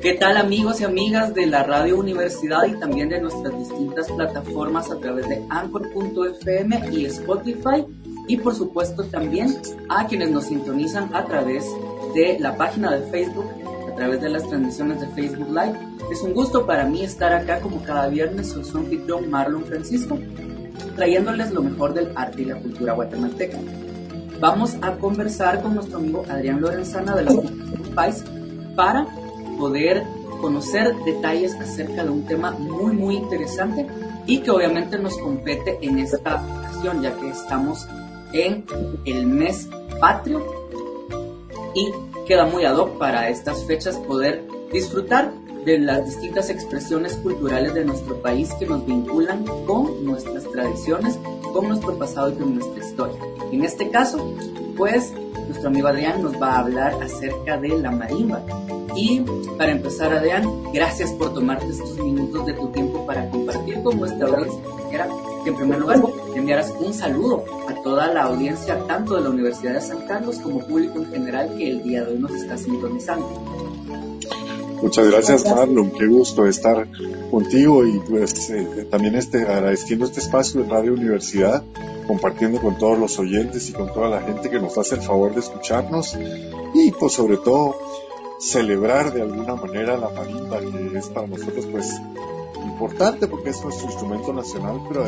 ¿Qué tal amigos y amigas de la Radio Universidad y también de nuestras distintas plataformas a través de Anchor.fm y Spotify? Y por supuesto también a quienes nos sintonizan a través de la página de Facebook, a través de las transmisiones de Facebook Live. Es un gusto para mí estar acá como cada viernes, soy su anfitrión Marlon Francisco, trayéndoles lo mejor del arte y la cultura guatemalteca. Vamos a conversar con nuestro amigo Adrián Lorenzana de la País para poder conocer detalles acerca de un tema muy muy interesante y que obviamente nos compete en esta ocasión ya que estamos en el mes patrio y queda muy ad hoc para estas fechas poder disfrutar de las distintas expresiones culturales de nuestro país que nos vinculan con nuestras tradiciones, con nuestro pasado y con nuestra historia. En este caso, pues nuestro amigo Adrián nos va a hablar acerca de la marimba. Y para empezar, Adrián, gracias por tomarte estos minutos de tu tiempo para compartir con nuestra audiencia. Quisiera que en primer lugar enviaras un saludo a toda la audiencia, tanto de la Universidad de San Carlos como público en general que el día de hoy nos está sintonizando. Muchas gracias, Marlon. Qué gusto estar contigo y pues eh, también este, agradeciendo este espacio de Radio Universidad, compartiendo con todos los oyentes y con toda la gente que nos hace el favor de escucharnos y pues sobre todo celebrar de alguna manera la marimba que es para nosotros pues importante porque es nuestro instrumento nacional, pero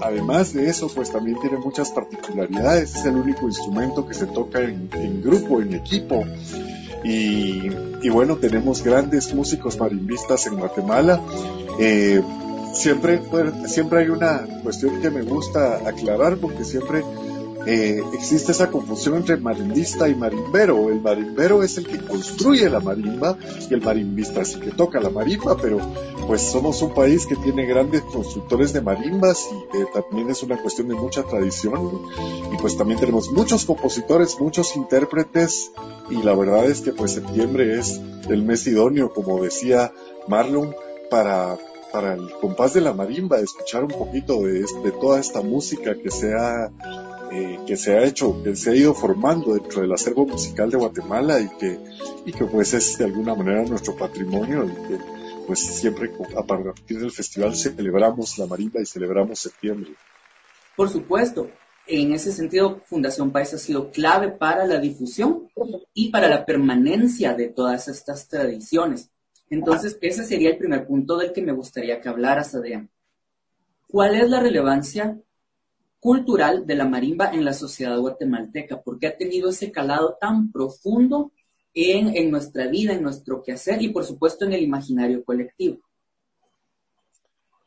además de eso pues también tiene muchas particularidades, es el único instrumento que se toca en, en grupo, en equipo y, y, bueno, tenemos grandes músicos marimbistas en Guatemala. Eh, siempre, siempre hay una cuestión que me gusta aclarar porque siempre eh, existe esa confusión entre marimbista y marimbero. El marimbero es el que construye la marimba y el marimbista es el que toca la marimba, pero pues somos un país que tiene grandes constructores de marimbas y eh, también es una cuestión de mucha tradición y pues también tenemos muchos compositores, muchos intérpretes y la verdad es que pues septiembre es el mes idóneo, como decía Marlon, para para el compás de la marimba, escuchar un poquito de, de toda esta música que se ha eh, que se ha hecho, que se ha ido formando dentro del acervo musical de Guatemala y que, y que pues es de alguna manera nuestro patrimonio y que pues siempre a partir del festival celebramos la marimba y celebramos septiembre. Por supuesto, en ese sentido, Fundación País ha sido clave para la difusión y para la permanencia de todas estas tradiciones. Entonces, ese sería el primer punto del que me gustaría que hablaras, Adrián. ¿Cuál es la relevancia cultural de la marimba en la sociedad guatemalteca, porque ha tenido ese calado tan profundo en, nuestra vida, en nuestro quehacer y por supuesto en el imaginario colectivo.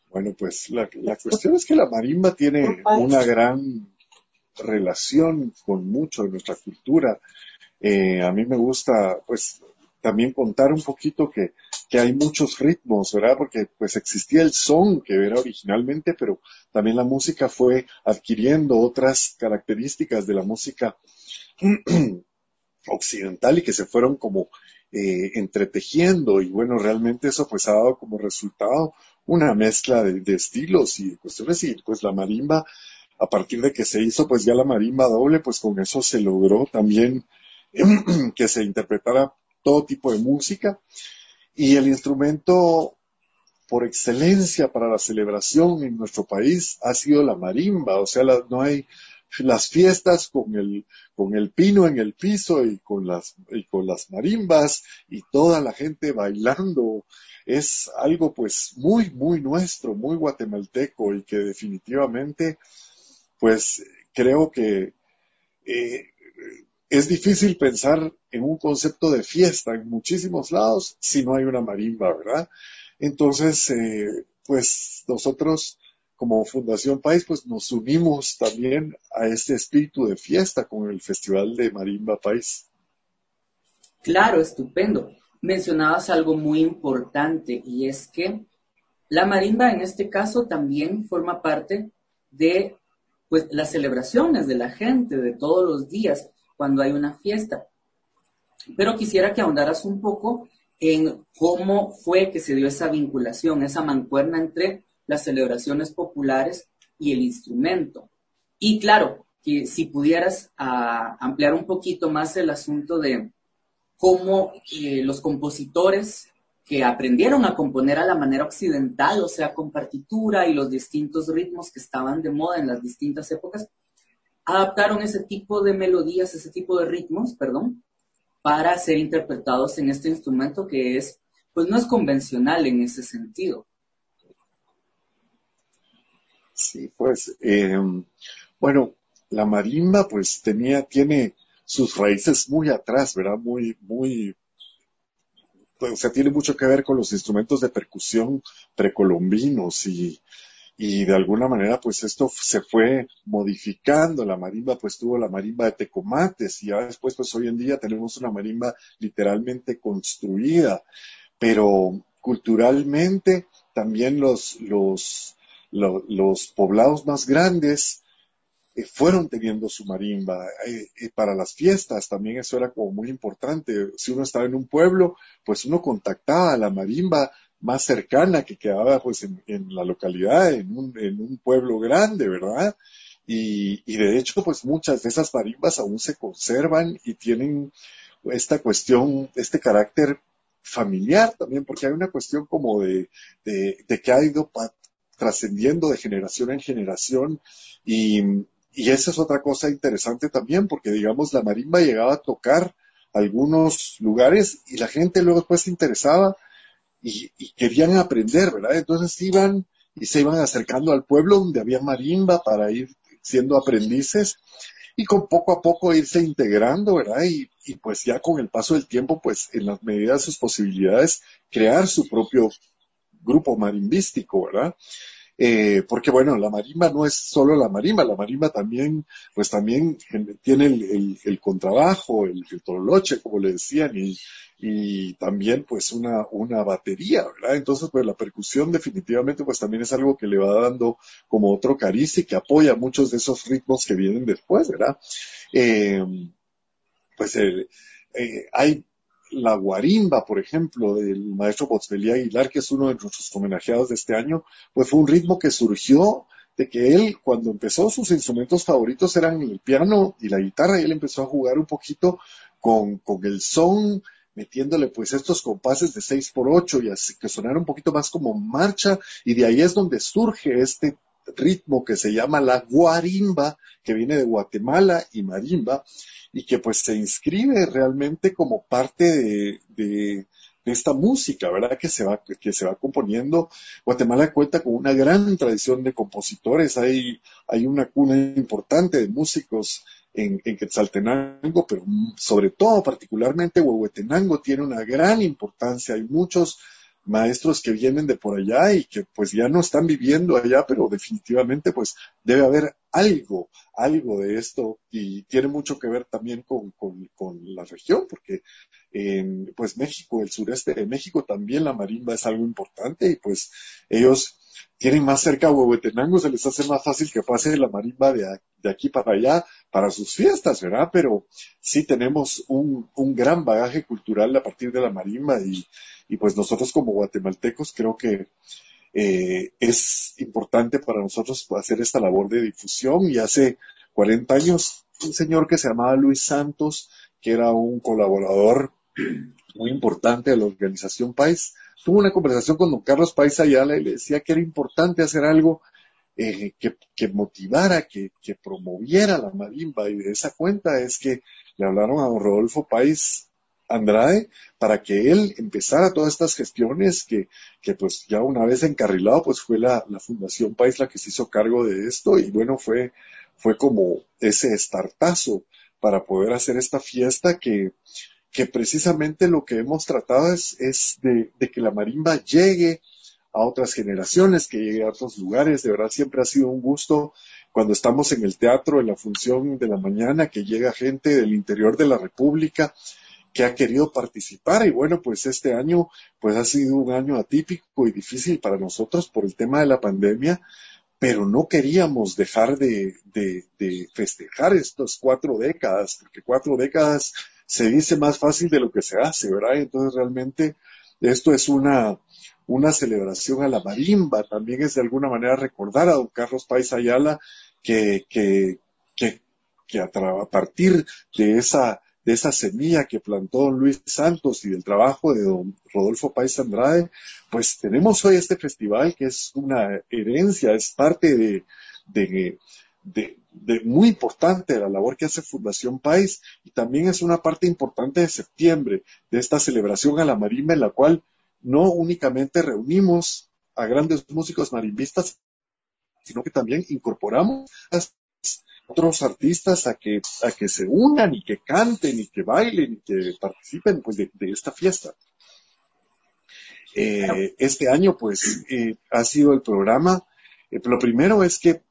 Bueno, pues la, cuestión es que la marimba tiene una gran relación con mucho de nuestra cultura. Eh, a mí me gusta, pues, también contar un poquito que, que hay muchos ritmos, ¿verdad? Porque pues existía el son que era originalmente, pero también la música fue adquiriendo otras características de la música occidental y que se fueron como eh, entretejiendo y bueno, realmente eso pues ha dado como resultado una mezcla de, de, estilos y de cuestiones y pues la marimba, a partir de que se hizo pues ya la marimba doble, pues con eso se logró también que se interpretara todo tipo de música. Y el instrumento por excelencia para la celebración en nuestro país ha sido la marimba, o sea, no hay las fiestas con el, con el pino en el piso y con las, y con las marimbas y toda la gente bailando. Es algo pues muy, muy nuestro, muy guatemalteco y que definitivamente pues creo que eh, es difícil pensar en un concepto de fiesta en muchísimos lados si no hay una marimba, ¿verdad? Entonces, eh, pues nosotros como Fundación País, pues nos unimos también a este espíritu de fiesta con el Festival de Marimba País. Claro, estupendo. Mencionabas algo muy importante y es que la marimba en este caso también forma parte de pues las celebraciones de la gente de todos los días cuando hay una fiesta. Pero quisiera que ahondaras un poco en cómo fue que se dio esa vinculación, esa mancuerna entre las celebraciones populares y el instrumento. Y claro, que si pudieras ah, ampliar un poquito más el asunto de cómo eh, los compositores que aprendieron a componer a la manera occidental, o sea, con partitura y los distintos ritmos que estaban de moda en las distintas épocas, adaptaron ese tipo de melodías, ese tipo de ritmos, perdón, para ser interpretados en este instrumento que es, pues no es convencional en ese sentido. Sí, pues, eh, bueno, la marimba pues tenía, tiene sus raíces muy atrás, ¿verdad? Muy, muy, pues, o sea, tiene mucho que ver con los instrumentos de percusión precolombinos y, y de alguna manera pues esto se fue modificando. La marimba pues tuvo la marimba de Tecomates y ya después pues hoy en día tenemos una marimba literalmente construida, pero culturalmente también los, los, los, poblados más grandes eh, fueron teniendo su marimba. Eh, y para las fiestas también eso era como muy importante. Si uno estaba en un pueblo, pues uno contactaba a la marimba más cercana que quedaba pues en, la localidad, en un, pueblo grande, ¿verdad? Y, de hecho pues muchas de esas marimbas aún se conservan y tienen esta cuestión, este carácter familiar también, porque hay una cuestión como de, de, que ha ido trascendiendo de generación en generación y, y esa es otra cosa interesante también, porque digamos la marimba llegaba a tocar algunos lugares y la gente luego después se interesaba y, y, querían aprender, ¿verdad? Entonces iban y se iban acercando al pueblo donde había marimba para ir siendo aprendices y con poco a poco irse integrando, ¿verdad? Y, y pues ya con el paso del tiempo, pues en las medidas de sus posibilidades, crear su propio grupo marimbístico, ¿verdad? Eh, porque bueno, la marimba no es solo la marimba, la marimba también, pues también tiene el, contrabajo, el, el toloche, como le decían, y, y también pues una, una batería, ¿verdad? Entonces pues la percusión definitivamente pues también es algo que le va dando como otro cariz y que apoya muchos de esos ritmos que vienen después, ¿verdad? Eh, pues eh, hay la guarimba, por ejemplo, del maestro Botzbelí Aguilar, que es uno de nuestros homenajeados de este año, pues fue un ritmo que surgió de que él, cuando empezó, sus instrumentos favoritos eran el piano y la guitarra, y él empezó a jugar un poquito con, con el son, metiéndole pues estos compases de 6 por 8 y así que sonaron un poquito más como marcha, y de ahí es donde surge este ritmo que se llama la guarimba, que viene de Guatemala y marimba, y que pues se inscribe realmente como parte de, de, esta música, ¿verdad? Que se va, que se va componiendo. Guatemala cuenta con una gran tradición de compositores, hay, hay una cuna importante de músicos en, en Quetzaltenango, pero sobre todo, particularmente Huehuetenango tiene una gran importancia, hay muchos maestros que vienen de por allá y que pues ya no están viviendo allá, pero definitivamente pues debe haber algo, algo de esto y tiene mucho que ver también con, con, la región, porque en pues México, el sureste de México también la marimba es algo importante y pues ellos tienen más cerca a Huehuetenango, se les hace más fácil que pase la marimba de, de aquí para allá para sus fiestas, ¿verdad? Pero sí tenemos un, un gran bagaje cultural a partir de la marimba y, pues nosotros como guatemaltecos creo que eh, es importante para nosotros hacer esta labor de difusión y hace 40 años un señor que se llamaba Luis Santos, que era un colaborador muy importante de la organización País, tuvo una conversación con don Carlos País Ayala y le decía que era importante hacer algo eh, que, que, motivara, que, que, promoviera la marimba. Y de esa cuenta es que le hablaron a don Rodolfo País Andrade para que él empezara todas estas gestiones que, que pues ya una vez encarrilado pues fue la, la, Fundación País la que se hizo cargo de esto y bueno fue, fue como ese estartazo para poder hacer esta fiesta que, que precisamente lo que hemos tratado es, es de, que la marimba llegue a otras generaciones, que llegue a otros lugares. De verdad siempre ha sido un gusto cuando estamos en el teatro, en la función de la mañana, que llega gente del interior de la República que ha querido participar y bueno, pues este año pues ha sido un año atípico y difícil para nosotros por el tema de la pandemia, pero no queríamos dejar de, de, de festejar estas cuatro décadas, porque cuatro décadas se dice más fácil de lo que se hace, ¿verdad? Entonces realmente esto es una, una celebración a la marimba, también es de alguna manera recordar a don Carlos Pais Ayala que, que, que, que a, partir de esa de esa semilla que plantó don Luis Santos y del trabajo de don Rodolfo País Andrade, pues tenemos hoy este festival que es una herencia, es parte de, de, de, muy importante de la labor que hace Fundación País y también es una parte importante de septiembre de esta celebración a la marimba en la cual no únicamente reunimos a grandes músicos marimbistas, sino que también incorporamos a otros artistas a que, a que se unan y que canten y que bailen y que participen pues, de, esta fiesta. Eh, este año pues eh, ha sido el programa. Eh, lo primero es que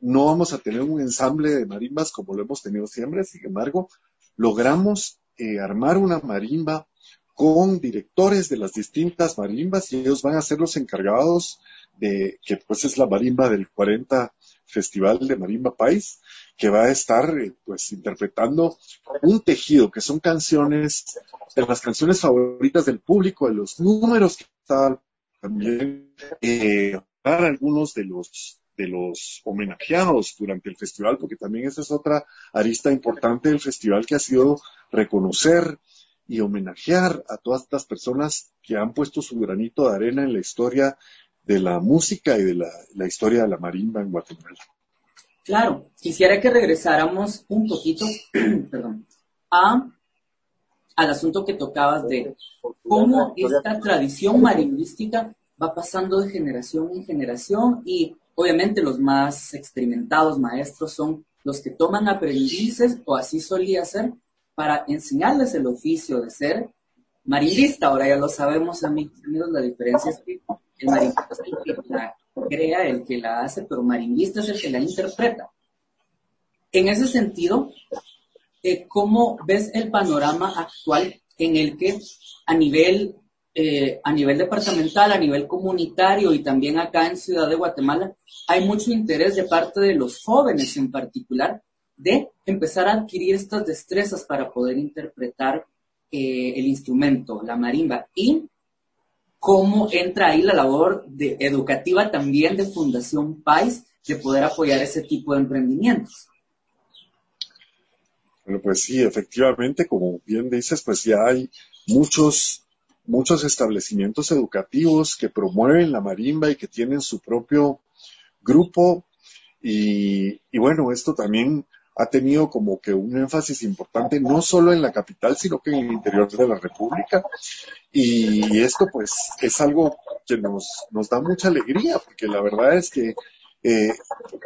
no vamos a tener un ensamble de marimbas como lo hemos tenido siempre, sin embargo, logramos armar una marimba con directores de las distintas marimbas y ellos van a ser los encargados de que pues es la marimba del 40 Festival de Marimba País, que va a estar eh, pues interpretando un tejido, que son canciones, de las canciones favoritas del público, de los números que están también eh, algunos de los de los homenajeados durante el festival, porque también esa es otra arista importante del festival que ha sido reconocer y homenajear a todas estas personas que han puesto su granito de arena en la historia de la música y de la, historia de la marimba en Guatemala. Claro, quisiera que regresáramos un poquito, perdón, a, al asunto que tocabas de cómo esta tradición marimbística va pasando de generación en generación y obviamente los más experimentados maestros son los que toman aprendices, o así solía ser, para enseñarles el oficio de ser marimbista. Ahora ya lo sabemos, amigos, la diferencia es que el marimbista es el que la crea, el que la hace, pero marimbista es el que la interpreta. En ese sentido, eh, ¿cómo ves el panorama actual en el que a nivel, eh, a nivel departamental, a nivel comunitario y también acá en Ciudad de Guatemala, hay mucho interés de parte de los jóvenes en particular de empezar a adquirir estas destrezas para poder interpretar eh, el instrumento, la marimba, y cómo entra ahí la labor de, educativa también de Fundación Pais de poder apoyar ese tipo de emprendimientos. Bueno, pues sí, efectivamente, como bien dices, pues ya hay muchos, muchos establecimientos educativos que promueven la marimba y que tienen su propio grupo. Y, y bueno, esto también ha tenido como que un énfasis importante no solo en la capital, sino que en el interior de la República. Y esto pues es algo que nos, nos da mucha alegría, porque la verdad es que eh,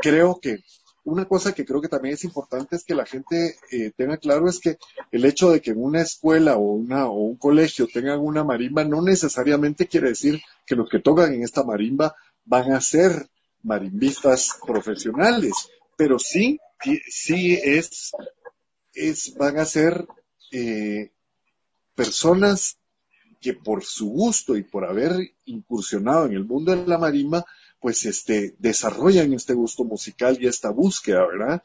creo que una cosa que creo que también es importante es que la gente eh, tenga claro es que el hecho de que una escuela o, una, o un colegio tengan una marimba no necesariamente quiere decir que los que tocan en esta marimba van a ser marimbistas profesionales, pero sí sí es, es, van a ser eh, personas que por su gusto y por haber incursionado en el mundo de la marimba, pues este, desarrollan este gusto musical y esta búsqueda, ¿verdad?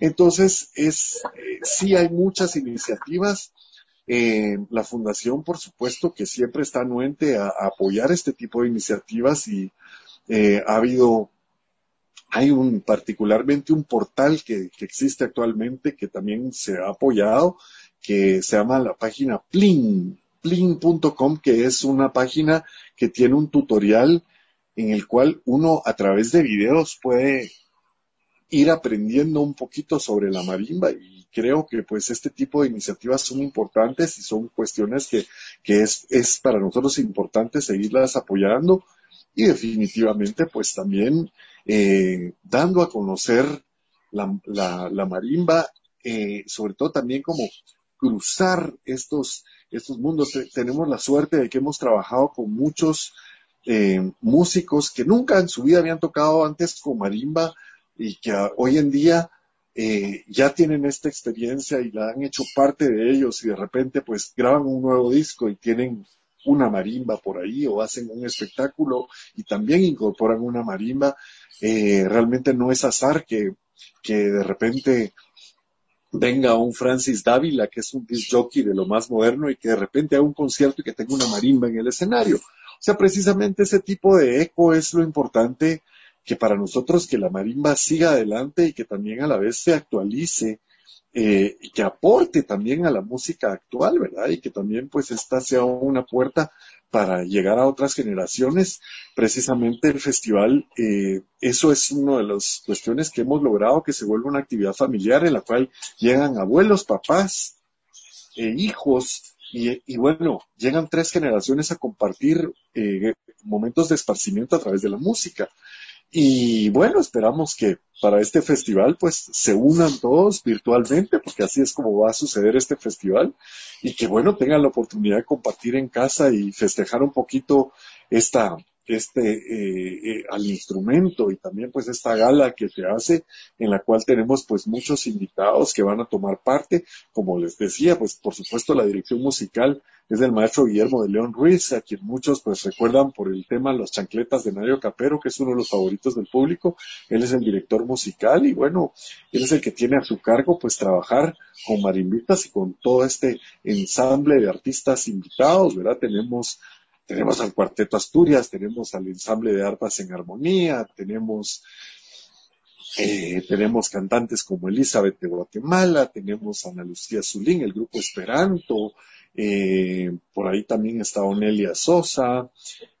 Entonces, es, eh, sí hay muchas iniciativas. Eh, la fundación, por supuesto, que siempre está anuente a, apoyar este tipo de iniciativas y ha habido hay un, particularmente un portal que, existe actualmente que también se ha apoyado, que se llama la página Plin, plin.com, que es una página que tiene un tutorial en el cual uno a través de videos puede ir aprendiendo un poquito sobre la marimba y creo que pues este tipo de iniciativas son importantes y son cuestiones que, que es, es para nosotros importante seguirlas apoyando y definitivamente pues también eh, dando a conocer la, marimba, eh, sobre todo también como cruzar estos, estos mundos. Tenemos la suerte de que hemos trabajado con muchos eh, músicos que nunca en su vida habían tocado antes con marimba y que hoy en día ya tienen esta experiencia y la han hecho parte de ellos y de repente pues graban un nuevo disco y tienen una marimba por ahí o hacen un espectáculo y también incorporan una marimba. Eh, realmente no es azar que, que de repente venga un Francis Dávila, que es un disc jockey de lo más moderno, y que de repente haga un concierto y que tenga una marimba en el escenario. O sea, precisamente ese tipo de eco es lo importante que para nosotros que la marimba siga adelante y que también a la vez se actualice eh, que aporte también a la música actual, ¿verdad? Y que también pues esta sea una puerta para llegar a otras generaciones. Precisamente el festival, eh, eso es una de las cuestiones que hemos logrado, que se vuelva una actividad familiar en la cual llegan abuelos, papás, e hijos, y, bueno, llegan tres generaciones a compartir eh, momentos de esparcimiento a través de la música. Y bueno, esperamos que para este festival pues se unan todos virtualmente, porque así es como va a suceder este festival, y que bueno, tengan la oportunidad de compartir en casa y festejar un poquito esta, este eh, eh, al instrumento y también pues esta gala que se hace en la cual tenemos pues muchos invitados que van a tomar parte. Como les decía pues por supuesto la dirección musical es del maestro Guillermo de León Ruiz a quien muchos pues recuerdan por el tema Los chancletas de Mario Capero que es uno de los favoritos del público. Él es el director musical y bueno él es el que tiene a su cargo pues trabajar con marimbistas y con todo este ensamble de artistas invitados verdad tenemos tenemos al Cuarteto Asturias, tenemos al ensamble de arpas en armonía, tenemos, eh, tenemos cantantes como Elizabeth de Guatemala, tenemos a Ana Lucía Zulín, el grupo Esperanto, eh, por ahí también está Onelia Sosa,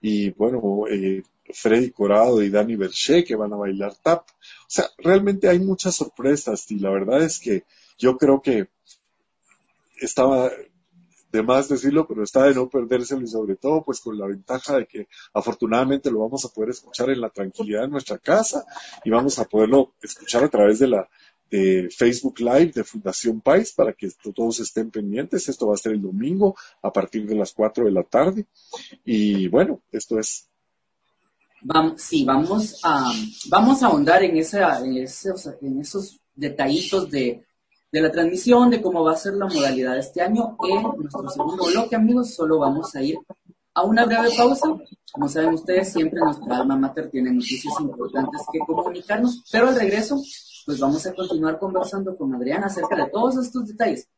y bueno, eh, Freddy Corado y Dani Berché que van a bailar tap. O sea, realmente hay muchas sorpresas y la verdad es que yo creo que estaba de más decirlo, pero está de no perdérselo y sobre todo pues con la ventaja de que afortunadamente lo vamos a poder escuchar en la tranquilidad de nuestra casa y vamos a poderlo escuchar a través de la de Facebook Live de Fundación País para que todos estén pendientes. Esto va a ser el domingo a partir de las 4 de la tarde. Y bueno, esto es Vamos, sí, vamos a, vamos a ahondar en, esa, en, en esos detallitos de, de la transmisión, de cómo va a ser la modalidad este año. En nuestro segundo bloque, amigos, solo vamos a ir a una breve pausa. Como saben ustedes, siempre nuestra alma mater tiene noticias importantes que comunicarnos, pero al regreso, pues vamos a continuar conversando con Adriana acerca de todos estos detalles,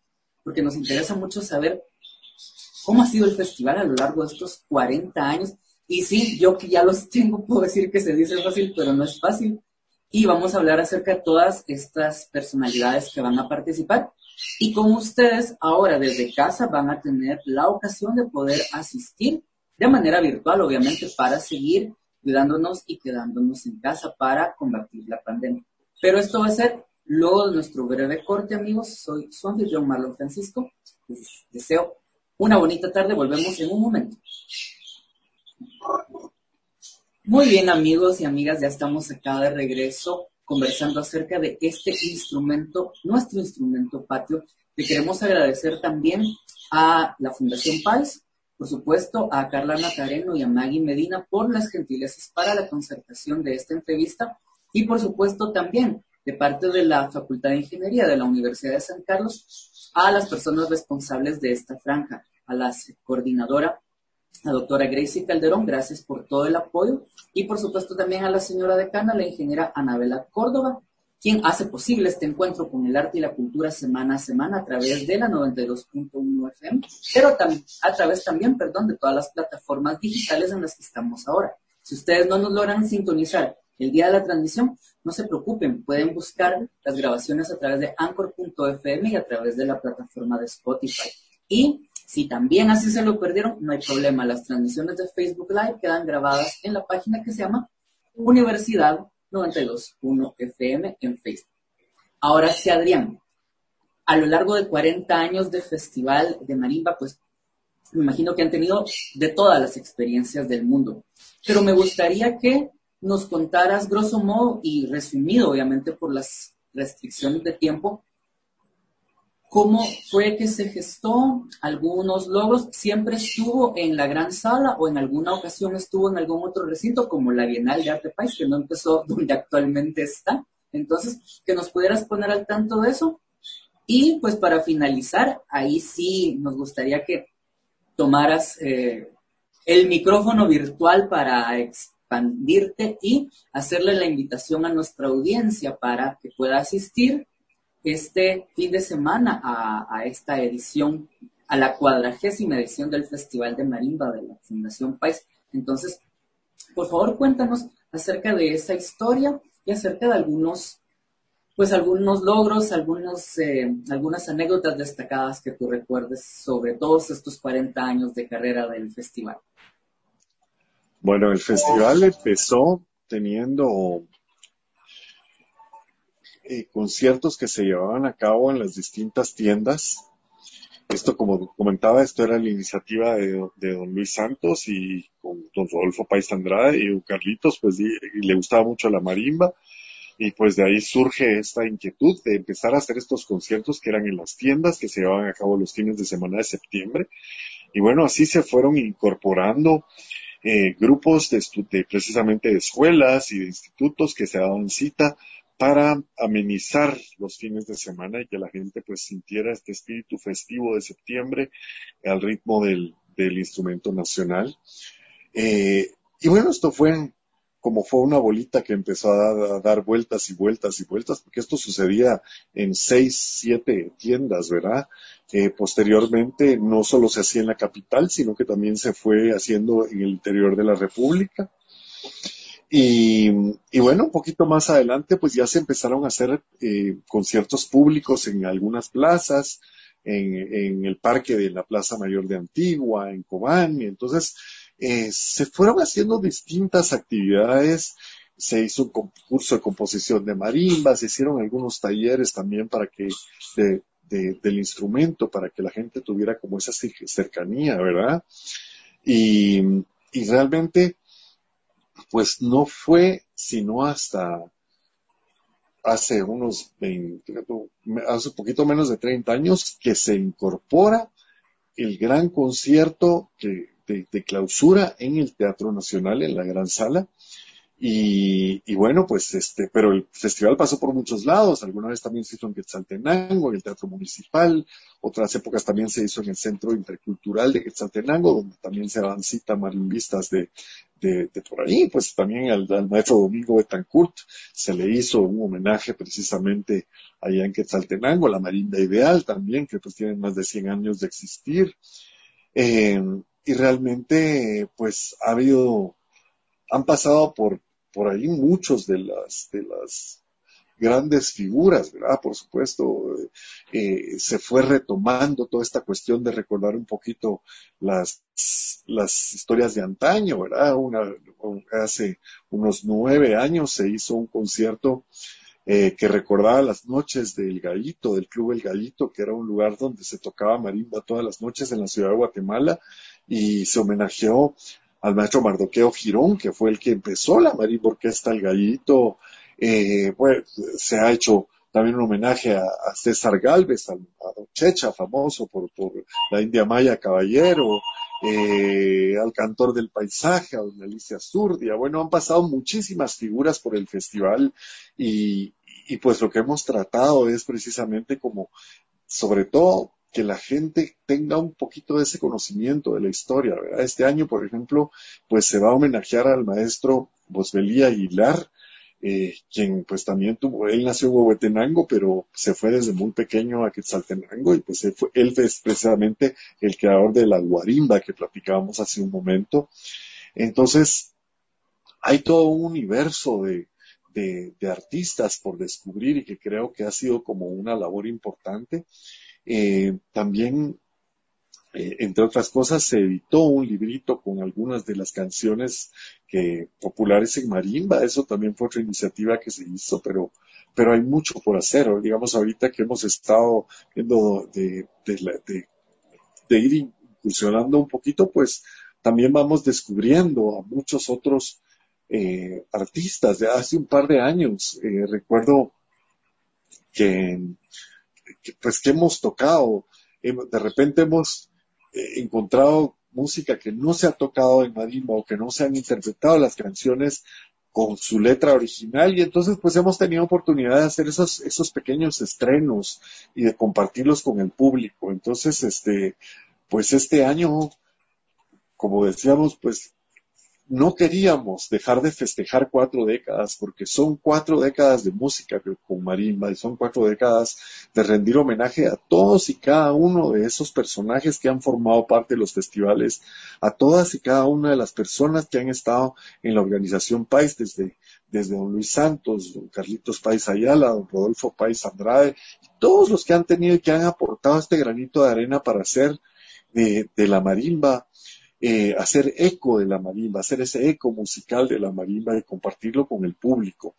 porque nos interesa mucho saber cómo ha sido el festival a lo largo de estos 40 años. Y sí, yo que ya los tengo, puedo decir que se dice fácil, pero no es fácil y vamos a hablar acerca de todas estas personalidades que van a participar. Y con ustedes ahora desde casa van a tener la ocasión de poder asistir de manera virtual, obviamente, para seguir cuidándonos y quedándonos en casa para combatir la pandemia. Pero esto va a ser luego de nuestro breve corte, amigos. Soy su anfitrión Marlon Francisco. Les deseo una bonita tarde. Volvemos en un momento. Muy bien amigos y amigas, ya estamos acá de regreso conversando acerca de este instrumento, nuestro instrumento patio. Le queremos agradecer también a la Fundación Paz, por supuesto a Carla Natareno y a Maggie Medina por las gentilezas para la concertación de esta entrevista y por supuesto también de parte de la Facultad de Ingeniería de la Universidad de San Carlos a las personas responsables de esta franja, a la coordinadora la doctora Gracie Calderón, gracias por todo el apoyo. Y por supuesto también a la señora decana, la ingeniera Anabela Córdoba, quien hace posible este encuentro con el arte y la cultura semana a semana a través de la 92.1 FM, pero también, a través también, perdón, de todas las plataformas digitales en las que estamos ahora. Si ustedes no nos logran sintonizar el día de la transmisión, no se preocupen, pueden buscar las grabaciones a través de anchor.fm y a través de la plataforma de Spotify. Y si también así se lo perdieron, no hay problema. Las transmisiones de Facebook Live quedan grabadas en la página que se llama Universidad 92.1 FM en Facebook. Ahora sí, Adrián, a lo largo de 40 años de festival de marimba, pues me imagino que han tenido de todas las experiencias del mundo. Pero me gustaría que nos contaras, grosso modo y resumido, obviamente, por las restricciones de tiempo, cómo fue que se gestó algunos logros, siempre estuvo en la gran sala o en alguna ocasión estuvo en algún otro recinto como la Bienal de Arte País, que no empezó donde actualmente está. Entonces, que nos pudieras poner al tanto de eso. Y pues para finalizar, ahí sí nos gustaría que tomaras eh, el micrófono virtual para expandirte y hacerle la invitación a nuestra audiencia para que pueda asistir este fin de semana a, esta edición, a la cuadragésima edición del Festival de Marimba de la Fundación País. Entonces, por favor, cuéntanos acerca de esa historia y acerca de algunos pues algunos logros, algunos, eh, algunas anécdotas destacadas que tú recuerdes sobre todos estos 40 años de carrera del festival. Bueno, el festival empezó teniendo eh, conciertos que se llevaban a cabo en las distintas tiendas. Esto, como comentaba, esto era la iniciativa de, don Luis Santos y con don Rodolfo País Andrade y don Carlitos, pues le gustaba mucho la marimba y pues de ahí surge esta inquietud de empezar a hacer estos conciertos que eran en las tiendas que se llevaban a cabo los fines de semana de septiembre. Y bueno, así se fueron incorporando eh, grupos de, precisamente de escuelas y de institutos que se daban cita para amenizar los fines de semana y que la gente pues sintiera este espíritu festivo de septiembre al ritmo del, instrumento nacional. Eh, y bueno, esto fue como fue una bolita que empezó a, dar vueltas y vueltas y vueltas, porque esto sucedía en seis, siete tiendas, ¿verdad? Eh, posteriormente no solo se hacía en la capital, sino que también se fue haciendo en el interior de la República. Y, bueno, un poquito más adelante, pues ya se empezaron a hacer eh, conciertos públicos en algunas plazas, en, el parque de la Plaza Mayor de Antigua, en Cobán, y entonces eh, se fueron haciendo distintas actividades, se hizo un concurso de composición de marimba, se hicieron algunos talleres también para que del instrumento, para que la gente tuviera como esa cercanía, ¿verdad? Y, realmente, pues no fue sino hasta hace unos 20, hace poquito menos de 30 años que se incorpora el gran concierto que de, clausura en el Teatro Nacional, en la Gran Sala. Y, bueno, pues este, pero el festival pasó por muchos lados. Alguna vez también se hizo en Quetzaltenango, en el Teatro Municipal. Otras épocas también se hizo en el Centro Intercultural de Quetzaltenango, donde también se dan cita marimbistas de, de, por ahí. Pues también al, maestro Domingo Betancourt se le hizo un homenaje precisamente allá en Quetzaltenango, la marinda ideal también, que pues tiene más de 100 años de existir. Eh, y realmente pues ha habido, han pasado por, por ahí muchos de las, de las grandes figuras, ¿verdad? Por supuesto, eh, se fue retomando toda esta cuestión de recordar un poquito las, las historias de antaño, ¿verdad? Una, hace unos nueve años se hizo un concierto eh, que recordaba las noches del Gallito, del Club El Gallito, que era un lugar donde se tocaba marimba todas las noches en la ciudad de Guatemala y se homenajeó al maestro Mardoqueo Girón, que fue el que empezó la marimba orquesta El Gallito. Eh, pues, se ha hecho también un homenaje a, César Galvez, a, Don Checha, famoso por, la India Maya Caballero, eh, al cantor del paisaje, a Don Alicia Zurdia. Bueno, han pasado muchísimas figuras por el festival y, pues lo que hemos tratado es precisamente como, sobre todo, que la gente tenga un poquito de ese conocimiento de la historia. Este año, por ejemplo, pues se va a homenajear al maestro Bosbelí Aguilar, eh, quien pues también tuvo, él nació en Huehuetenango, pero se fue desde muy pequeño a Quetzaltenango y pues él, fue, él es precisamente el creador de la guarimba que platicábamos hace un momento. Entonces, hay todo un universo de, de artistas por descubrir y que creo que ha sido como una labor importante. Eh, también, eh, entre otras cosas, se editó un librito con algunas de las canciones que, populares en marimba. Eso también fue otra iniciativa que se hizo, pero, pero hay mucho por hacer. Digamos, ahorita que hemos estado viendo de, de, ir incursionando un poquito, pues también vamos descubriendo a muchos otros eh, artistas de hace un par de años. recuerdo que pues que hemos tocado. De repente hemos eh, encontrado música que no se ha tocado en marimba o que no se han interpretado las canciones con su letra original y entonces pues hemos tenido oportunidad de hacer esos, esos pequeños estrenos y de compartirlos con el público. Entonces, este, pues este año, como decíamos, pues no queríamos dejar de festejar cuatro décadas, porque son cuatro décadas de música con marimba y son cuatro décadas de rendir homenaje a todos y cada uno de esos personajes que han formado parte de los festivales, a todas y cada una de las personas que han estado en la organización País desde, desde don Luis Santos, don Carlitos Pais Ayala, don Rodolfo Pais Andrade, todos los que han tenido y que han aportado este granito de arena para hacer de, la marimba, eh, hacer eco de la marimba, hacer ese eco musical de la marimba y compartirlo con el público.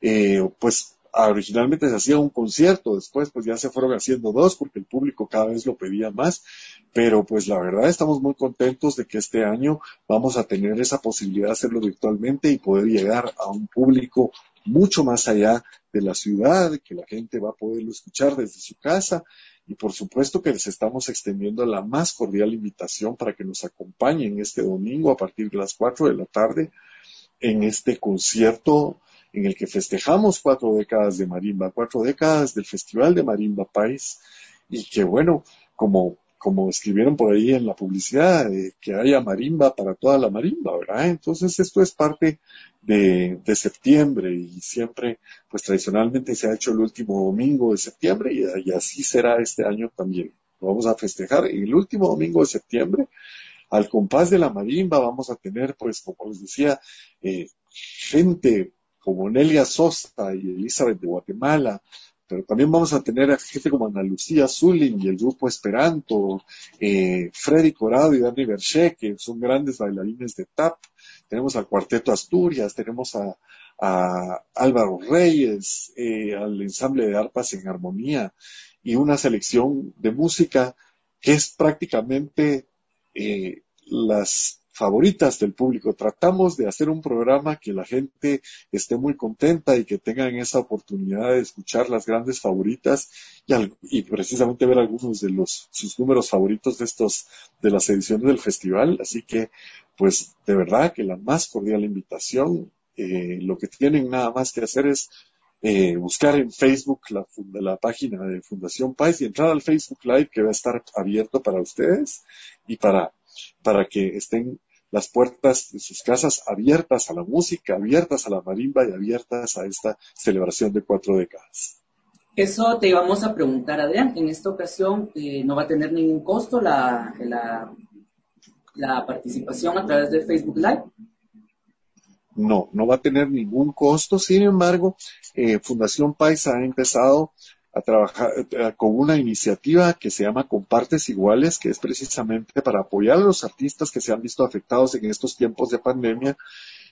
Eh, pues originalmente se hacía un concierto, después pues ya se fueron haciendo dos porque el público cada vez lo pedía más, pero pues la verdad estamos muy contentos de que este año vamos a tener esa posibilidad de hacerlo virtualmente y poder llegar a un público mucho más allá de la ciudad, que la gente va a poderlo escuchar desde su casa. Y por supuesto que les estamos extendiendo la más cordial invitación para que nos acompañen este domingo a partir de las 4 de la tarde en este concierto en el que festejamos cuatro décadas de marimba, cuatro décadas del Festival de Marimba País, y que bueno, como, como escribieron por ahí en la publicidad, que haya marimba para toda la marimba, ¿verdad? Entonces esto es parte de, de, septiembre y siempre, pues tradicionalmente se ha hecho el último domingo de septiembre y, así será este año también. Lo vamos a festejar el último domingo de septiembre. Al compás de la marimba vamos a tener, pues, como les decía, eh, gente como Nelia Sosta y Elizabeth de Guatemala, pero también vamos a tener a gente como Ana Lucía Zulin y el grupo Esperanto, eh, Freddy Corado y Dani Berche, que son grandes bailarines de TAP, tenemos al Cuarteto Asturias, tenemos a, Álvaro Reyes, eh, al ensamble de arpas en armonía y una selección de música que es prácticamente eh, las favoritas del público. Tratamos de hacer un programa que la gente esté muy contenta y que tengan esa oportunidad de escuchar las grandes favoritas y, precisamente ver algunos de los sus números favoritos de estos de las ediciones del festival. Así que, pues, de verdad que la más cordial invitación. Eh, lo que tienen nada más que hacer es eh, buscar en Facebook la, la, página de Fundación Paz y entrar al Facebook Live que va a estar abierto para ustedes y para, para que estén las puertas de sus casas abiertas a la música, abiertas a la marimba y abiertas a esta celebración de cuatro décadas. Eso te íbamos a preguntar, Adrián. En esta ocasión eh, no va a tener ningún costo la, la, participación a través de Facebook Live. No, no va a tener ningún costo. Sin embargo, eh, Fundación Paisa ha empezado a trabajar eh, con una iniciativa que se llama Compartes Iguales, que es precisamente para apoyar a los artistas que se han visto afectados en estos tiempos de pandemia.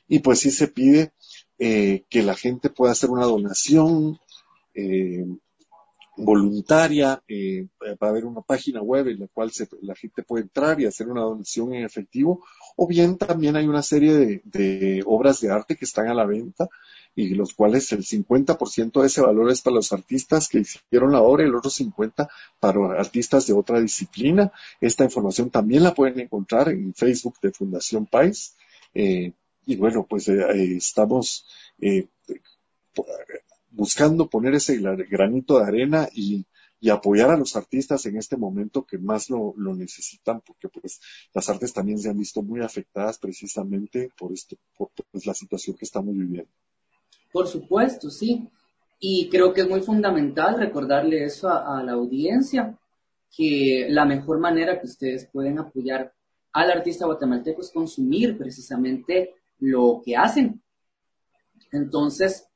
Y pues sí se pide eh, que la gente pueda hacer una donación eh, voluntaria. va a haber una página web en la cual la gente puede entrar y hacer una donación en efectivo. O bien también hay una serie de obras de arte que están a la venta y los cuales el 50% de ese valor es para los artistas que hicieron la obra y el otro 50% para artistas de otra disciplina. Esta información también la pueden encontrar en Facebook de Fundación Pais. Eh, y bueno, pues eh, eh, estamos buscando poner ese granito de arena y, apoyar a los artistas en este momento que más lo, necesitan, porque pues las artes también se han visto muy afectadas precisamente por, esto, por pues, la situación que estamos viviendo. Por supuesto, sí. Y creo que es muy fundamental recordarle eso a, la audiencia, que la mejor manera que ustedes pueden apoyar al artista guatemalteco es consumir precisamente lo que hacen. Entonces,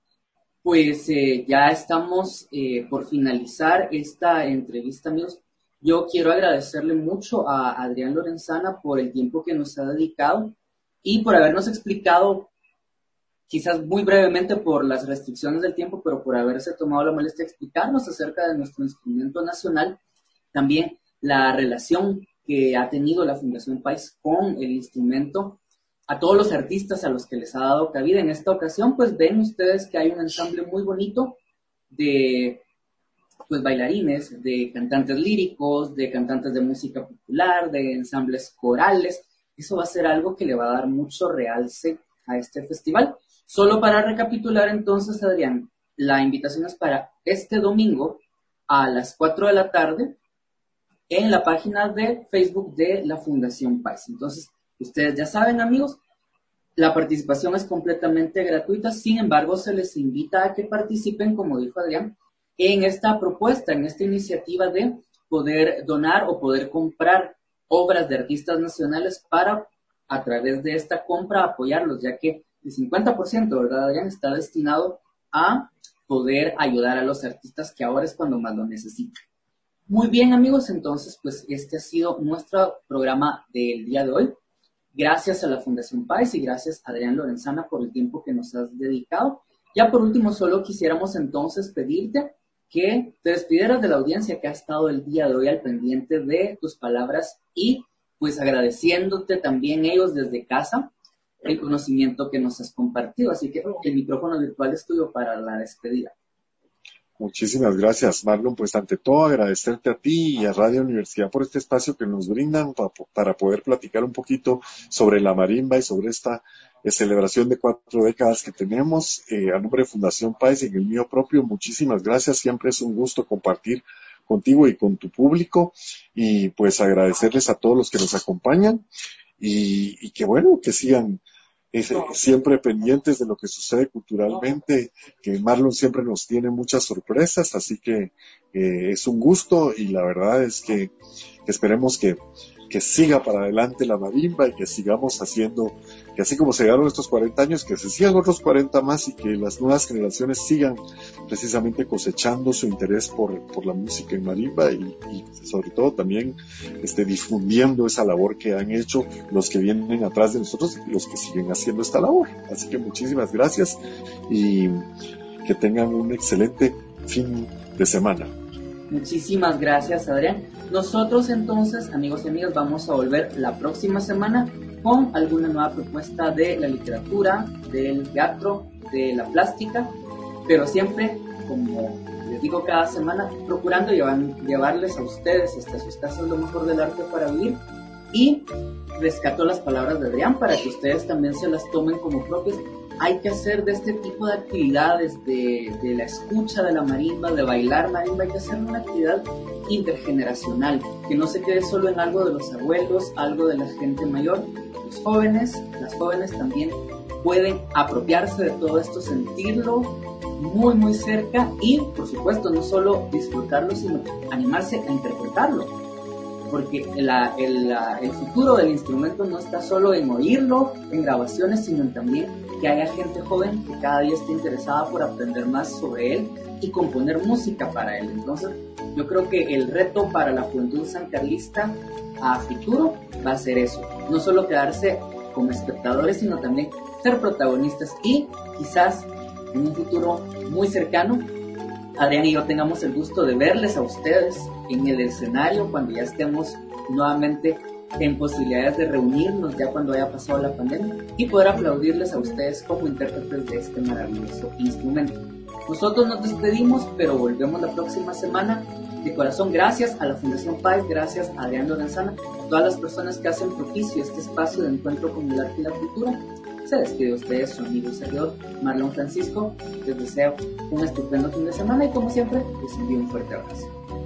pues eh, ya estamos eh, por finalizar esta entrevista, amigos. Yo quiero agradecerle mucho a Adrián Lorenzana por el tiempo que nos ha dedicado y por habernos explicado quizás muy brevemente por las restricciones del tiempo, pero por haberse tomado la molestia de explicarnos acerca de nuestro instrumento nacional, también la relación que ha tenido la Fundación País con el instrumento, a todos los artistas a los que les ha dado cabida. En esta ocasión, pues ven ustedes que hay un ensamble muy bonito de pues bailarines, de cantantes líricos, de cantantes de música popular, de ensambles corales. Eso va a ser algo que le va a dar mucho realce a este festival. Solo para recapitular entonces, Adrián, la invitación es para este domingo a las 4 de la tarde en la página de Facebook de la Fundación Paz. Entonces, ustedes ya saben, amigos, la participación es completamente gratuita, sin embargo, se les invita a que participen, como dijo Adrián, en esta propuesta, en esta iniciativa de poder donar o poder comprar obras de artistas nacionales para, a través de esta compra, apoyarlos, ya que el 50%, ¿verdad, Adrián? Está destinado a poder ayudar a los artistas que ahora es cuando más lo necesitan. Muy bien, amigos, entonces, pues este ha sido nuestro programa del día de hoy. Gracias a la Fundación Pais y gracias a Adrián Lorenzana por el tiempo que nos has dedicado. Ya por último, solo quisiéramos entonces pedirte que te despidieras de la audiencia que ha estado el día de hoy al pendiente de tus palabras y pues agradeciéndote también ellos desde casa el conocimiento que nos has compartido. Así que el micrófono virtual es tuyo para la despedida. Muchísimas gracias, Marlon. Pues ante todo agradecerte a ti y a Radio Universidad por este espacio que nos brindan para, poder platicar un poquito sobre la marimba y sobre esta eh, celebración de cuatro décadas que tenemos. Eh, a nombre de Fundación País y en el mío propio, muchísimas gracias. Siempre es un gusto compartir contigo y con tu público y pues agradecerles a todos los que nos acompañan y, y que bueno, que sigan siempre pendientes de lo que sucede culturalmente, que Marlon siempre nos tiene muchas sorpresas, así que eh, es un gusto y la verdad es que esperemos que que siga para adelante la marimba y que sigamos haciendo, que así como se llegaron estos 40 años, que se sigan otros 40 más y que las nuevas generaciones sigan precisamente cosechando su interés por, por la música en marimba y, sobre todo también este, difundiendo esa labor que han hecho los que vienen atrás de nosotros y los que siguen haciendo esta labor. Así que muchísimas gracias y que tengan un excelente fin de semana. Muchísimas gracias, Adrián. Nosotros entonces, amigos y amigas, vamos a volver la próxima semana con alguna nueva propuesta de la literatura, del teatro, de la plástica, pero siempre, como les digo cada semana, procurando llevarles a ustedes hasta sus casas lo mejor del arte para vivir y rescato las palabras de Adrián para que ustedes también se las tomen como propias hay que hacer de este tipo de actividades, de, la escucha de la marimba, de bailar marimba, hay que hacer una actividad intergeneracional, que no se quede solo en algo de los abuelos, algo de la gente mayor. Los jóvenes, las jóvenes también pueden apropiarse de todo esto, sentirlo muy, muy cerca y, por supuesto, no solo disfrutarlo, sino animarse a interpretarlo. Porque el futuro del instrumento no está solo en oírlo, en grabaciones, sino también que haya gente joven que cada día esté interesada por aprender más sobre él y componer música para él. Entonces, yo creo que el reto para la juventud sancarlista a futuro va a ser eso, no solo quedarse como espectadores, sino también ser protagonistas y quizás en un futuro muy cercano, Adrián y yo tengamos el gusto de verles a ustedes en el escenario cuando ya estemos nuevamente en posibilidades de reunirnos ya cuando haya pasado la pandemia y poder aplaudirles a ustedes como intérpretes de este maravilloso instrumento. Nosotros nos despedimos, pero volvemos la próxima semana. De corazón, gracias a la Fundación Paz, gracias a Adrián Lorenzana, a todas las personas que hacen propicio este espacio de encuentro con el arte y la cultura. Se despide de ustedes su amigo y servidor Marlon Francisco. Les deseo un estupendo fin de semana y como siempre, les envío un fuerte abrazo.